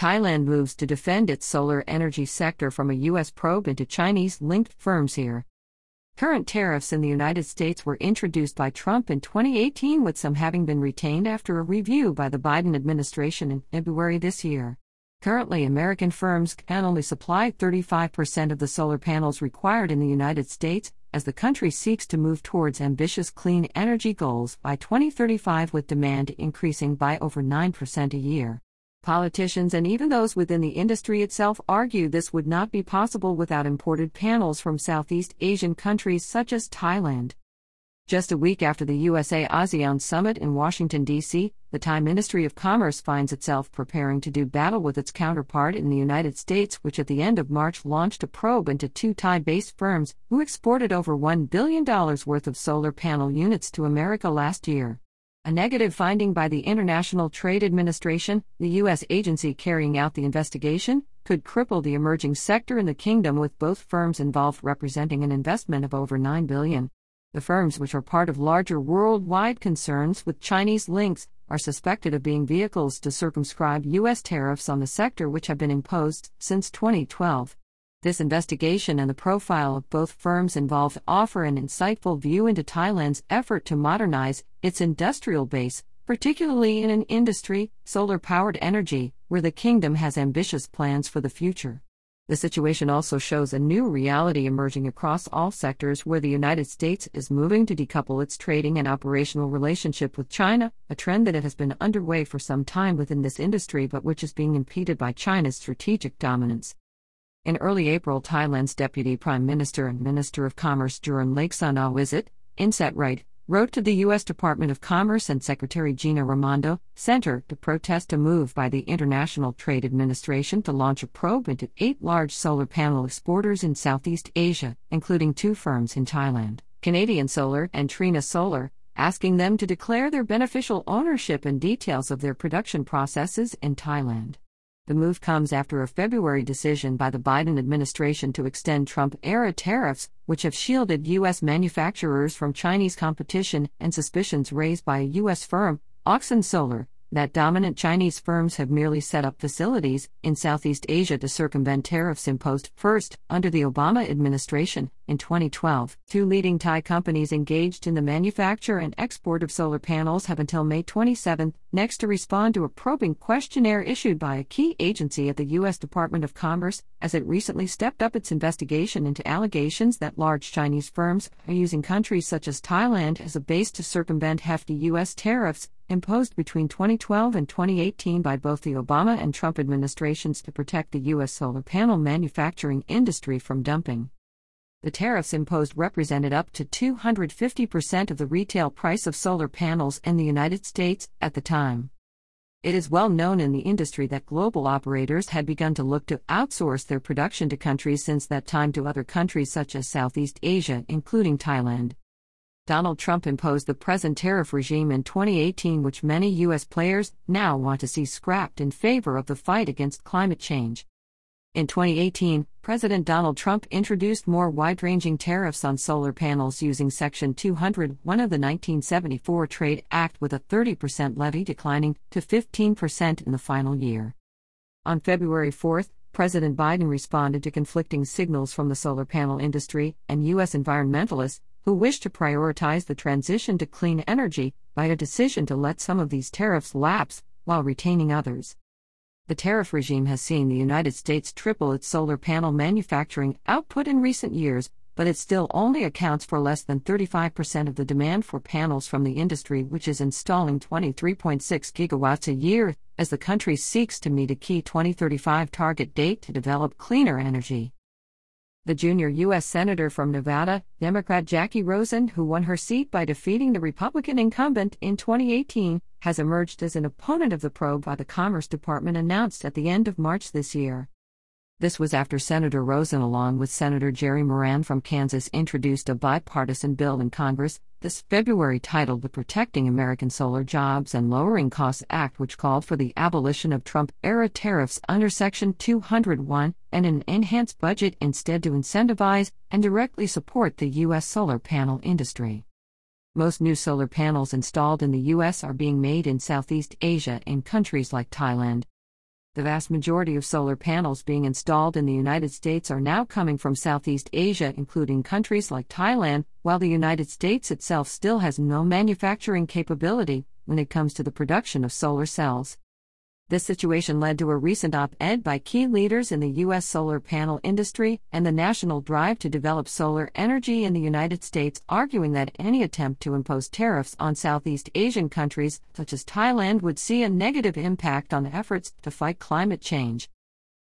Thailand moves to defend its solar energy sector from a U.S. probe into Chinese linked firms here. Current tariffs in the United States were introduced by Trump in 2018, with some having been retained after a review by the Biden administration in February this year. Currently, American firms can only supply 35% of the solar panels required in the United States, as the country seeks to move towards ambitious clean energy goals by 2035, with demand increasing by over 9% a year. Politicians and even those within the industry itself argue this would not be possible without imported panels from Southeast Asian countries such as Thailand. Just a week after the USA ASEAN summit in Washington, D.C., the Thai Ministry of Commerce finds itself preparing to do battle with its counterpart in the United States, which at the end of March launched a probe into two Thai based firms who exported over $1 billion worth of solar panel units to America last year. A negative finding by the International Trade Administration, the U.S. agency carrying out the investigation, could cripple the emerging sector in the kingdom with both firms involved representing an investment of over 9 billion. The firms which are part of larger worldwide concerns with Chinese links are suspected of being vehicles to circumscribe U.S. tariffs on the sector which have been imposed since 2012. This investigation and the profile of both firms involved offer an insightful view into Thailand's effort to modernize its industrial base, particularly in an industry, solar powered energy, where the kingdom has ambitious plans for the future. The situation also shows a new reality emerging across all sectors where the United States is moving to decouple its trading and operational relationship with China, a trend that has been underway for some time within this industry but which is being impeded by China's strategic dominance. In early April, Thailand's Deputy Prime Minister and Minister of Commerce Juran Laksanawisit, ah Inset Right, wrote to the U.S. Department of Commerce and Secretary Gina Raimondo Center to protest a move by the International Trade Administration to launch a probe into eight large solar panel exporters in Southeast Asia, including two firms in Thailand, Canadian Solar and Trina Solar, asking them to declare their beneficial ownership and details of their production processes in Thailand. The move comes after a February decision by the Biden administration to extend Trump era tariffs, which have shielded U.S. manufacturers from Chinese competition and suspicions raised by a U.S. firm, Auxin Solar, that dominant Chinese firms have merely set up facilities in Southeast Asia to circumvent tariffs imposed first under the Obama administration in 2012. Two leading Thai companies engaged in the manufacture and export of solar panels have until May 27 next to respond to a probing questionnaire issued by a key agency at the U.S. Department of Commerce as it recently stepped up its investigation into allegations that large Chinese firms are using countries such as Thailand as a base to circumvent hefty U.S. tariffs imposed between 2012 and 2018 by both the Obama and Trump administrations to protect the U.S. solar panel manufacturing industry from dumping. The tariffs imposed represented up to 250% of the retail price of solar panels in the United States at the time. It is well known in the industry that global operators had begun to look to outsource their production to countries since that time to other countries such as Southeast Asia, including Thailand. Donald Trump imposed the present tariff regime in 2018, which many U.S. players now want to see scrapped in favor of the fight against climate change. In 2018, President Donald Trump introduced more wide ranging tariffs on solar panels using Section 201 of the 1974 Trade Act, with a 30% levy declining to 15% in the final year. On February 4, President Biden responded to conflicting signals from the solar panel industry and U.S. environmentalists who wish to prioritize the transition to clean energy by a decision to let some of these tariffs lapse while retaining others. The tariff regime has seen the United States triple its solar panel manufacturing output in recent years, but it still only accounts for less than 35% of the demand for panels from the industry, which is installing 23.6 gigawatts a year, as the country seeks to meet a key 2035 target date to develop cleaner energy. The junior U.S. Senator from Nevada, Democrat Jackie Rosen, who won her seat by defeating the Republican incumbent in 2018, has emerged as an opponent of the probe by the Commerce Department announced at the end of March this year. This was after Senator Rosen, along with Senator Jerry Moran from Kansas, introduced a bipartisan bill in Congress this February titled the Protecting American Solar Jobs and Lowering Costs Act, which called for the abolition of Trump era tariffs under Section 201 and an enhanced budget instead to incentivize and directly support the U.S. solar panel industry. Most new solar panels installed in the U.S. are being made in Southeast Asia in countries like Thailand, The vast majority of solar panels being installed in the United States are now coming from Southeast Asia, including countries like Thailand, while the United States itself still has no manufacturing capability when it comes to the production of solar cells. This situation led to a recent op ed by key leaders in the U.S. solar panel industry and the national drive to develop solar energy in the United States, arguing that any attempt to impose tariffs on Southeast Asian countries, such as Thailand, would see a negative impact on efforts to fight climate change.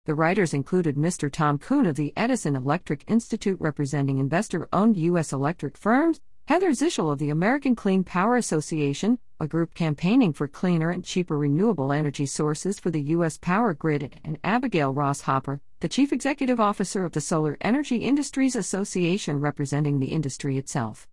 The writers included Mr. Tom Kuhn of the Edison Electric Institute, representing investor owned U.S. electric firms, Heather Zichal of the American Clean Power Association, a group campaigning for cleaner and cheaper renewable energy sources for the U.S. power grid, and Abigail Ross Hopper, the Chief Executive Officer of the Solar Energy Industries Association representing the industry itself.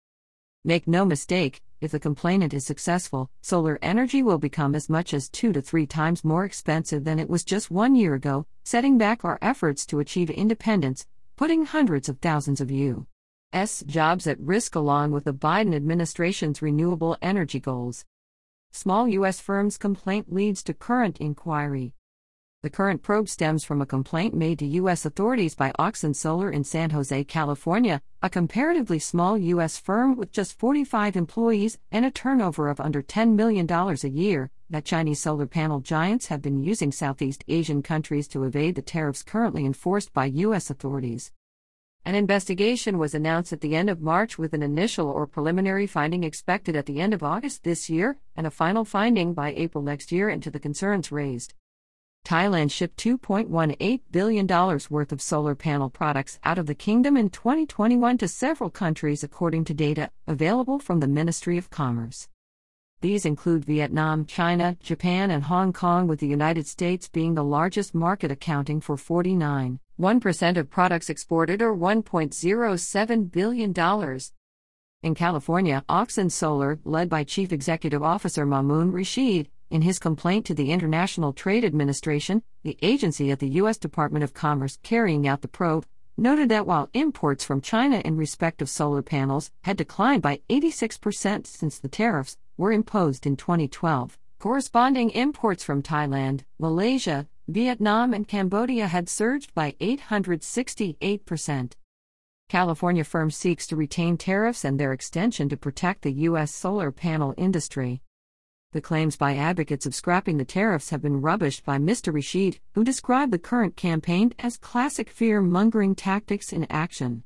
Make no mistake, if the complainant is successful, solar energy will become as much as two to three times more expensive than it was just one year ago, setting back our efforts to achieve independence, putting hundreds of thousands of you. S jobs at risk along with the Biden administration's renewable energy goals. Small U.S. firms complaint leads to current inquiry. The current probe stems from a complaint made to U.S. authorities by Auxin Solar in San Jose, California, a comparatively small U.S. firm with just 45 employees and a turnover of under $10 million a year, that Chinese solar panel giants have been using Southeast Asian countries to evade the tariffs currently enforced by U.S. authorities. An investigation was announced at the end of March with an initial or preliminary finding expected at the end of August this year and a final finding by April next year into the concerns raised. Thailand shipped $2.18 billion worth of solar panel products out of the kingdom in 2021 to several countries, according to data available from the Ministry of Commerce. These include Vietnam, China, Japan, and Hong Kong, with the United States being the largest market, accounting for 49.1% of products exported or $1.07 billion. In California, Auxin Solar, led by Chief Executive Officer Mamoun Rashid, in his complaint to the International Trade Administration, the agency at the U.S. Department of Commerce carrying out the probe, noted that while imports from China in respect of solar panels had declined by 86% since the tariffs were imposed in 2012, corresponding imports from Thailand, Malaysia, Vietnam, and Cambodia had surged by 868%. California firm seeks to retain tariffs and their extension to protect the U.S. solar panel industry. The claims by advocates of scrapping the tariffs have been rubbished by Mr. Rashid, who described the current campaign as classic fear mongering tactics in action.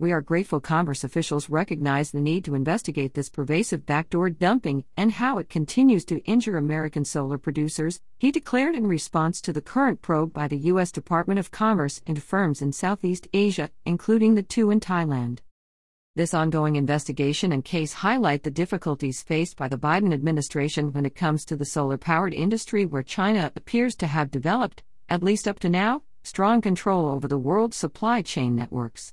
We are grateful Commerce officials recognize the need to investigate this pervasive backdoor dumping and how it continues to injure American solar producers, he declared in response to the current probe by the U.S. Department of Commerce into firms in Southeast Asia, including the two in Thailand. This ongoing investigation and case highlight the difficulties faced by the Biden administration when it comes to the solar powered industry, where China appears to have developed, at least up to now, strong control over the world's supply chain networks.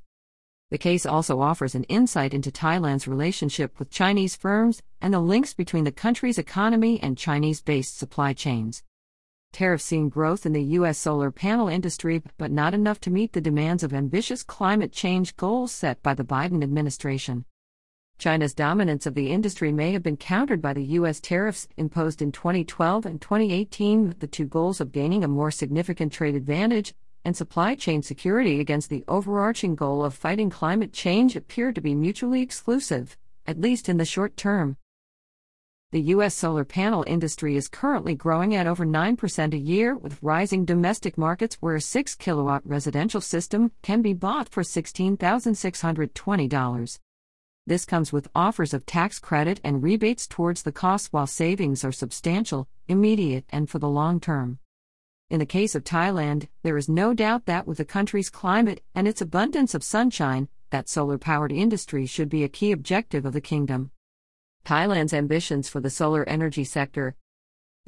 The case also offers an insight into Thailand's relationship with Chinese firms and the links between the country's economy and Chinese based supply chains. Tariffs seen growth in the U.S. solar panel industry, but not enough to meet the demands of ambitious climate change goals set by the Biden administration. China's dominance of the industry may have been countered by the U.S. tariffs imposed in 2012 and 2018, with the two goals of gaining a more significant trade advantage and supply chain security against the overarching goal of fighting climate change appear to be mutually exclusive, at least in the short term. The U.S. solar panel industry is currently growing at over 9% a year, with rising domestic markets where a 6 kilowatt residential system can be bought for $16,620. This comes with offers of tax credit and rebates towards the cost, while savings are substantial, immediate, and for the long term. In the case of Thailand, there is no doubt that with the country's climate and its abundance of sunshine, that solar powered industry should be a key objective of the kingdom. Thailand's ambitions for the solar energy sector.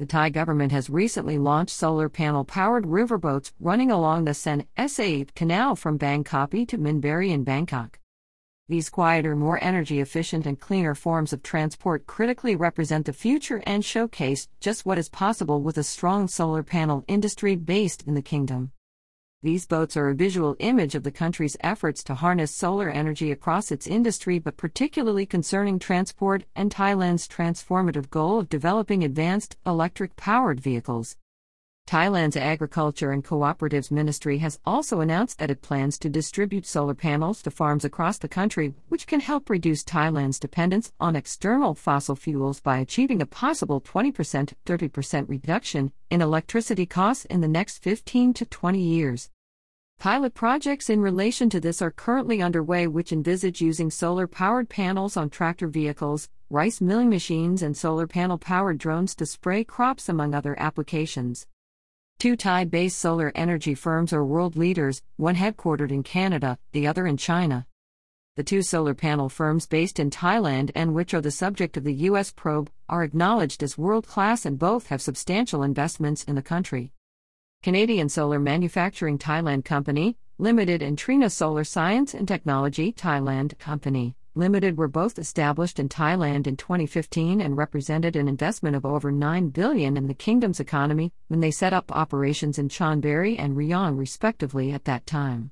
The Thai government has recently launched solar panel powered riverboats running along the Sen Sa Canal from Bangkapi to Min Buri in Bangkok. These quieter, more energy efficient, and cleaner forms of transport critically represent the future and showcase just what is possible with a strong solar panel industry based in the kingdom. These boats are a visual image of the country's efforts to harness solar energy across its industry, but particularly concerning transport and Thailand's transformative goal of developing advanced electric powered vehicles. Thailand's Agriculture and Cooperatives Ministry has also announced that it plans to distribute solar panels to farms across the country, which can help reduce Thailand's dependence on external fossil fuels by achieving a possible 20% 30% reduction in electricity costs in the next 15 to 20 years. Pilot projects in relation to this are currently underway, which envisage using solar powered panels on tractor vehicles, rice milling machines, and solar panel powered drones to spray crops, among other applications. Two Thai based solar energy firms are world leaders, one headquartered in Canada, the other in China. The two solar panel firms based in Thailand and which are the subject of the U.S. probe are acknowledged as world class and both have substantial investments in the country. Canadian Solar Manufacturing Thailand Company, Limited and Trina Solar Science and Technology Thailand Company. Limited were both established in Thailand in 2015 and represented an investment of over 9 billion in the kingdom's economy when they set up operations in Chonburi and Rayong respectively at that time.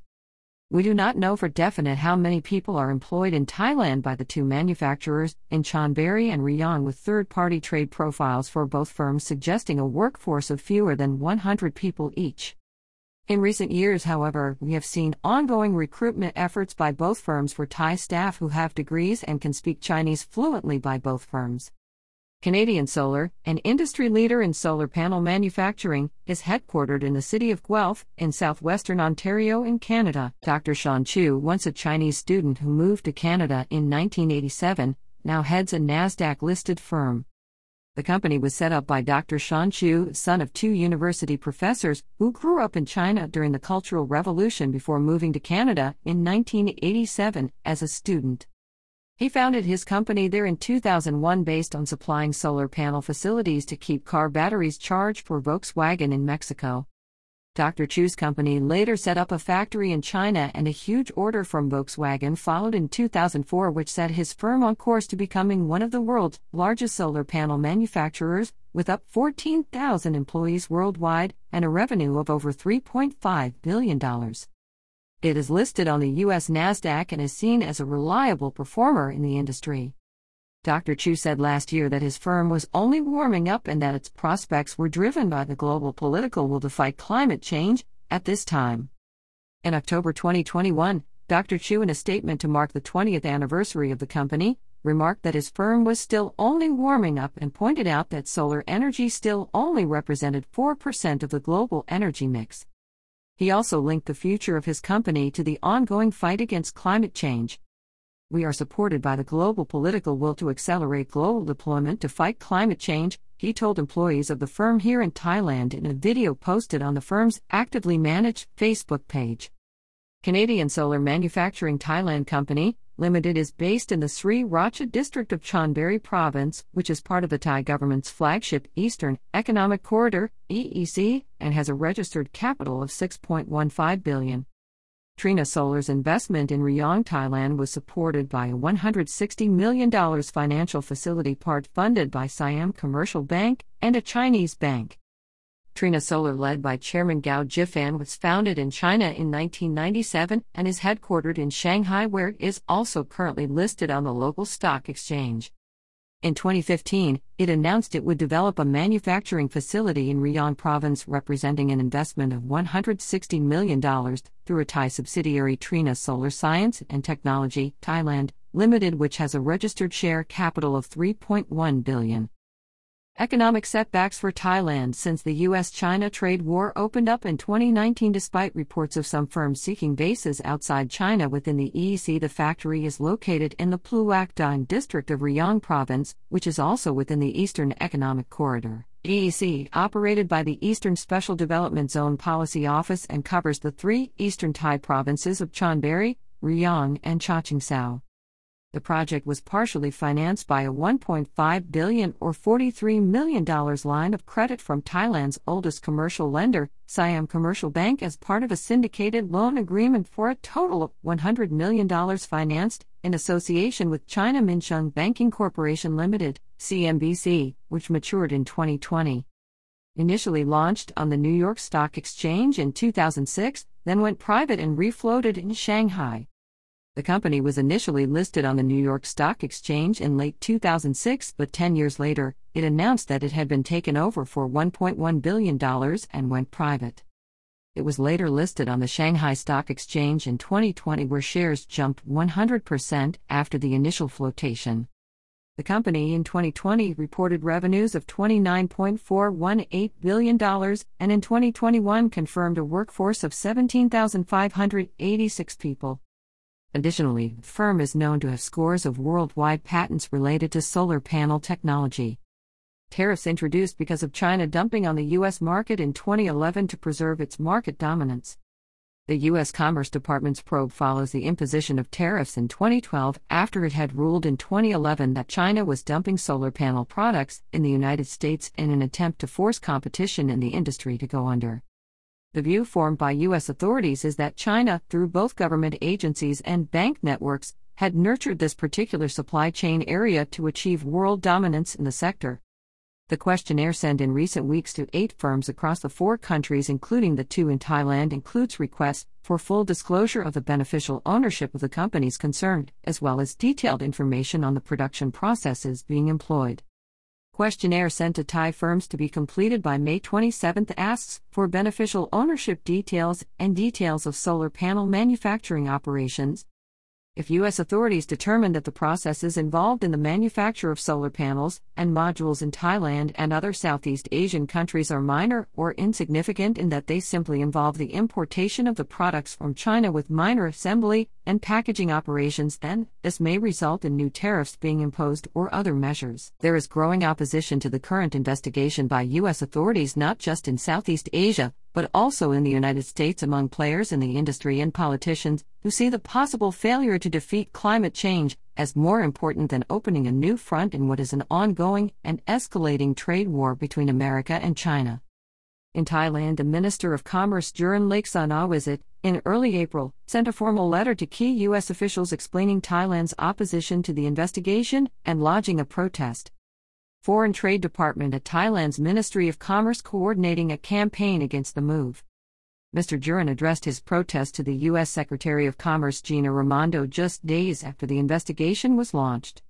We do not know for definite how many people are employed in Thailand by the two manufacturers in Chonburi and Rayong with third-party trade profiles for both firms suggesting a workforce of fewer than 100 people each. In recent years, however, we have seen ongoing recruitment efforts by both firms for Thai staff who have degrees and can speak Chinese fluently by both firms. Canadian Solar, an industry leader in solar panel manufacturing, is headquartered in the city of Guelph, in southwestern Ontario, in Canada. Dr. Shawn Qu, once a Chinese student who moved to Canada in 1987, now heads a NASDAQ listed firm. The company was set up by Dr. Shawn Qu, son of two university professors who grew up in China during the Cultural Revolution before moving to Canada in 1987 as a student. He founded his company there in 2001 based on supplying solar panel facilities to keep car batteries charged for Volkswagen in Mexico. Dr. Qu's company later set up a factory in China, and a huge order from Volkswagen followed in 2004, which set his firm on course to becoming one of the world's largest solar panel manufacturers, with up 14,000 employees worldwide and a revenue of over $3.5 billion. It is listed on the U.S. NASDAQ and is seen as a reliable performer in the industry. Dr. Qu said last year that his firm was only warming up and that its prospects were driven by the global political will to fight climate change at this time. In October 2021, Dr. Qu, in a statement to mark the 20th anniversary of the company, remarked that his firm was still only warming up and pointed out that solar energy still only represented 4% of the global energy mix. He also linked the future of his company to the ongoing fight against climate change. We are supported by the global political will to accelerate global deployment to fight climate change, he told employees of the firm here in Thailand in a video posted on the firm's actively managed Facebook page. Canadian Solar Manufacturing Thailand Company, Limited is based in the Sri Racha district of Chonburi province, which is part of the Thai government's flagship Eastern Economic Corridor (EEC) and has a registered capital of 6.15 billion. Trina Solar's investment in Rayong, Thailand was supported by a $160 million financial facility part funded by Siam Commercial Bank and a Chinese bank. Trina Solar, led by Chairman Gao Jifan, was founded in China in 1997 and is headquartered in Shanghai, where it is also currently listed on the local stock exchange. In 2015, it announced it would develop a manufacturing facility in Rayong province representing an investment of $160 million through a Thai subsidiary Trina Solar Science and Technology Thailand Limited which has a registered share capital of 3.1 billion. Economic setbacks for Thailand since the US China trade war opened up in 2019 despite reports of some firms seeking bases outside China within the EEC. The factory is located in the Pluak Daeng district of Rayong province, which is also within the Eastern Economic Corridor. EEC, operated by the Eastern Special Development Zone Policy Office and covers the three eastern Thai provinces of Chonburi, Rayong, and Chachoengsao. The project was partially financed by a 1.5 billion or $43 million line of credit from Thailand's oldest commercial lender, Siam Commercial Bank, as part of a syndicated loan agreement for a total of $100 million financed in association with China Minsheng Banking Corporation Limited, CMBC, which matured in 2020. Initially launched on the New York Stock Exchange in 2006, then went private and refloated in Shanghai. The company was initially listed on the New York Stock Exchange in late 2006, but 10 years later, it announced that it had been taken over for $1.1 billion and went private. It was later listed on the Shanghai Stock Exchange in 2020, where shares jumped 100% after the initial flotation. The company in 2020 reported revenues of $29.418 billion and in 2021 confirmed a workforce of 17,586 people. Additionally, the firm is known to have scores of worldwide patents related to solar panel technology. Tariffs introduced because of China dumping on the U.S. market in 2011 to preserve its market dominance. The U.S. Commerce Department's probe follows the imposition of tariffs in 2012 after it had ruled in 2011 that China was dumping solar panel products in the United States in an attempt to force competition in the industry to go under. The view formed by U.S. authorities is that China, through both government agencies and bank networks, had nurtured this particular supply chain area to achieve world dominance in the sector. The questionnaire sent in recent weeks to eight firms across the four countries, including the two in Thailand, includes requests for full disclosure of the beneficial ownership of the companies concerned, as well as detailed information on the production processes being employed. Questionnaire sent to Thai firms to be completed by May 27 asks for beneficial ownership details and details of solar panel manufacturing operations, if U.S. authorities determine that the processes involved in the manufacture of solar panels and modules in Thailand and other Southeast Asian countries are minor or insignificant in that they simply involve the importation of the products from China with minor assembly and packaging operations, then this may result in new tariffs being imposed or other measures. There is growing opposition to the current investigation by U.S. authorities not just in Southeast Asia, but also in the United States among players in the industry and politicians who see the possible failure to defeat climate change as more important than opening a new front in what is an ongoing and escalating trade war between America and China. In Thailand, the Minister of Commerce Juran Laksanawisit, in early April, sent a formal letter to key U.S. officials explaining Thailand's opposition to the investigation and lodging a protest. Foreign Trade Department at Thailand's Ministry of Commerce coordinating a campaign against the move. Mr. Juran addressed his protest to the U.S. Secretary of Commerce Gina Raimondo just days after the investigation was launched.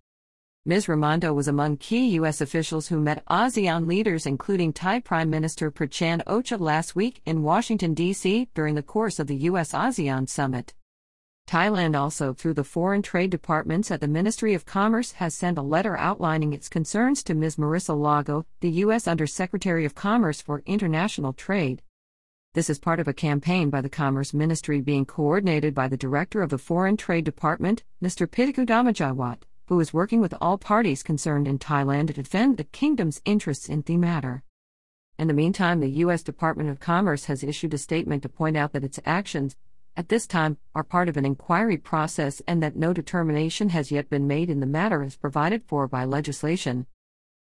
Ms. Raimondo was among key U.S. officials who met ASEAN leaders, including Thai Prime Minister Prachan Ocha last week in Washington, D.C., during the course of the U.S. ASEAN summit. Thailand also, through the foreign trade departments at the Ministry of Commerce, has sent a letter outlining its concerns to Ms. Marissa Lago, the U.S. Undersecretary of Commerce for International Trade. This is part of a campaign by the Commerce Ministry being coordinated by the Director of the Foreign Trade Department, Mr. Pittaku Damajawat, who is working with all parties concerned in Thailand to defend the kingdom's interests in the matter. In the meantime, the U.S. Department of Commerce has issued a statement to point out that its actions, at this time, are part of an inquiry process and that no determination has yet been made in the matter as provided for by legislation.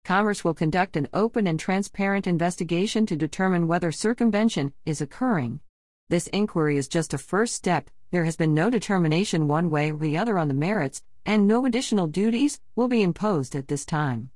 Commerce will conduct an open and transparent investigation to determine whether circumvention is occurring. This inquiry is just a first step, there has been no determination one way or the other on the merits, and no additional duties will be imposed at this time.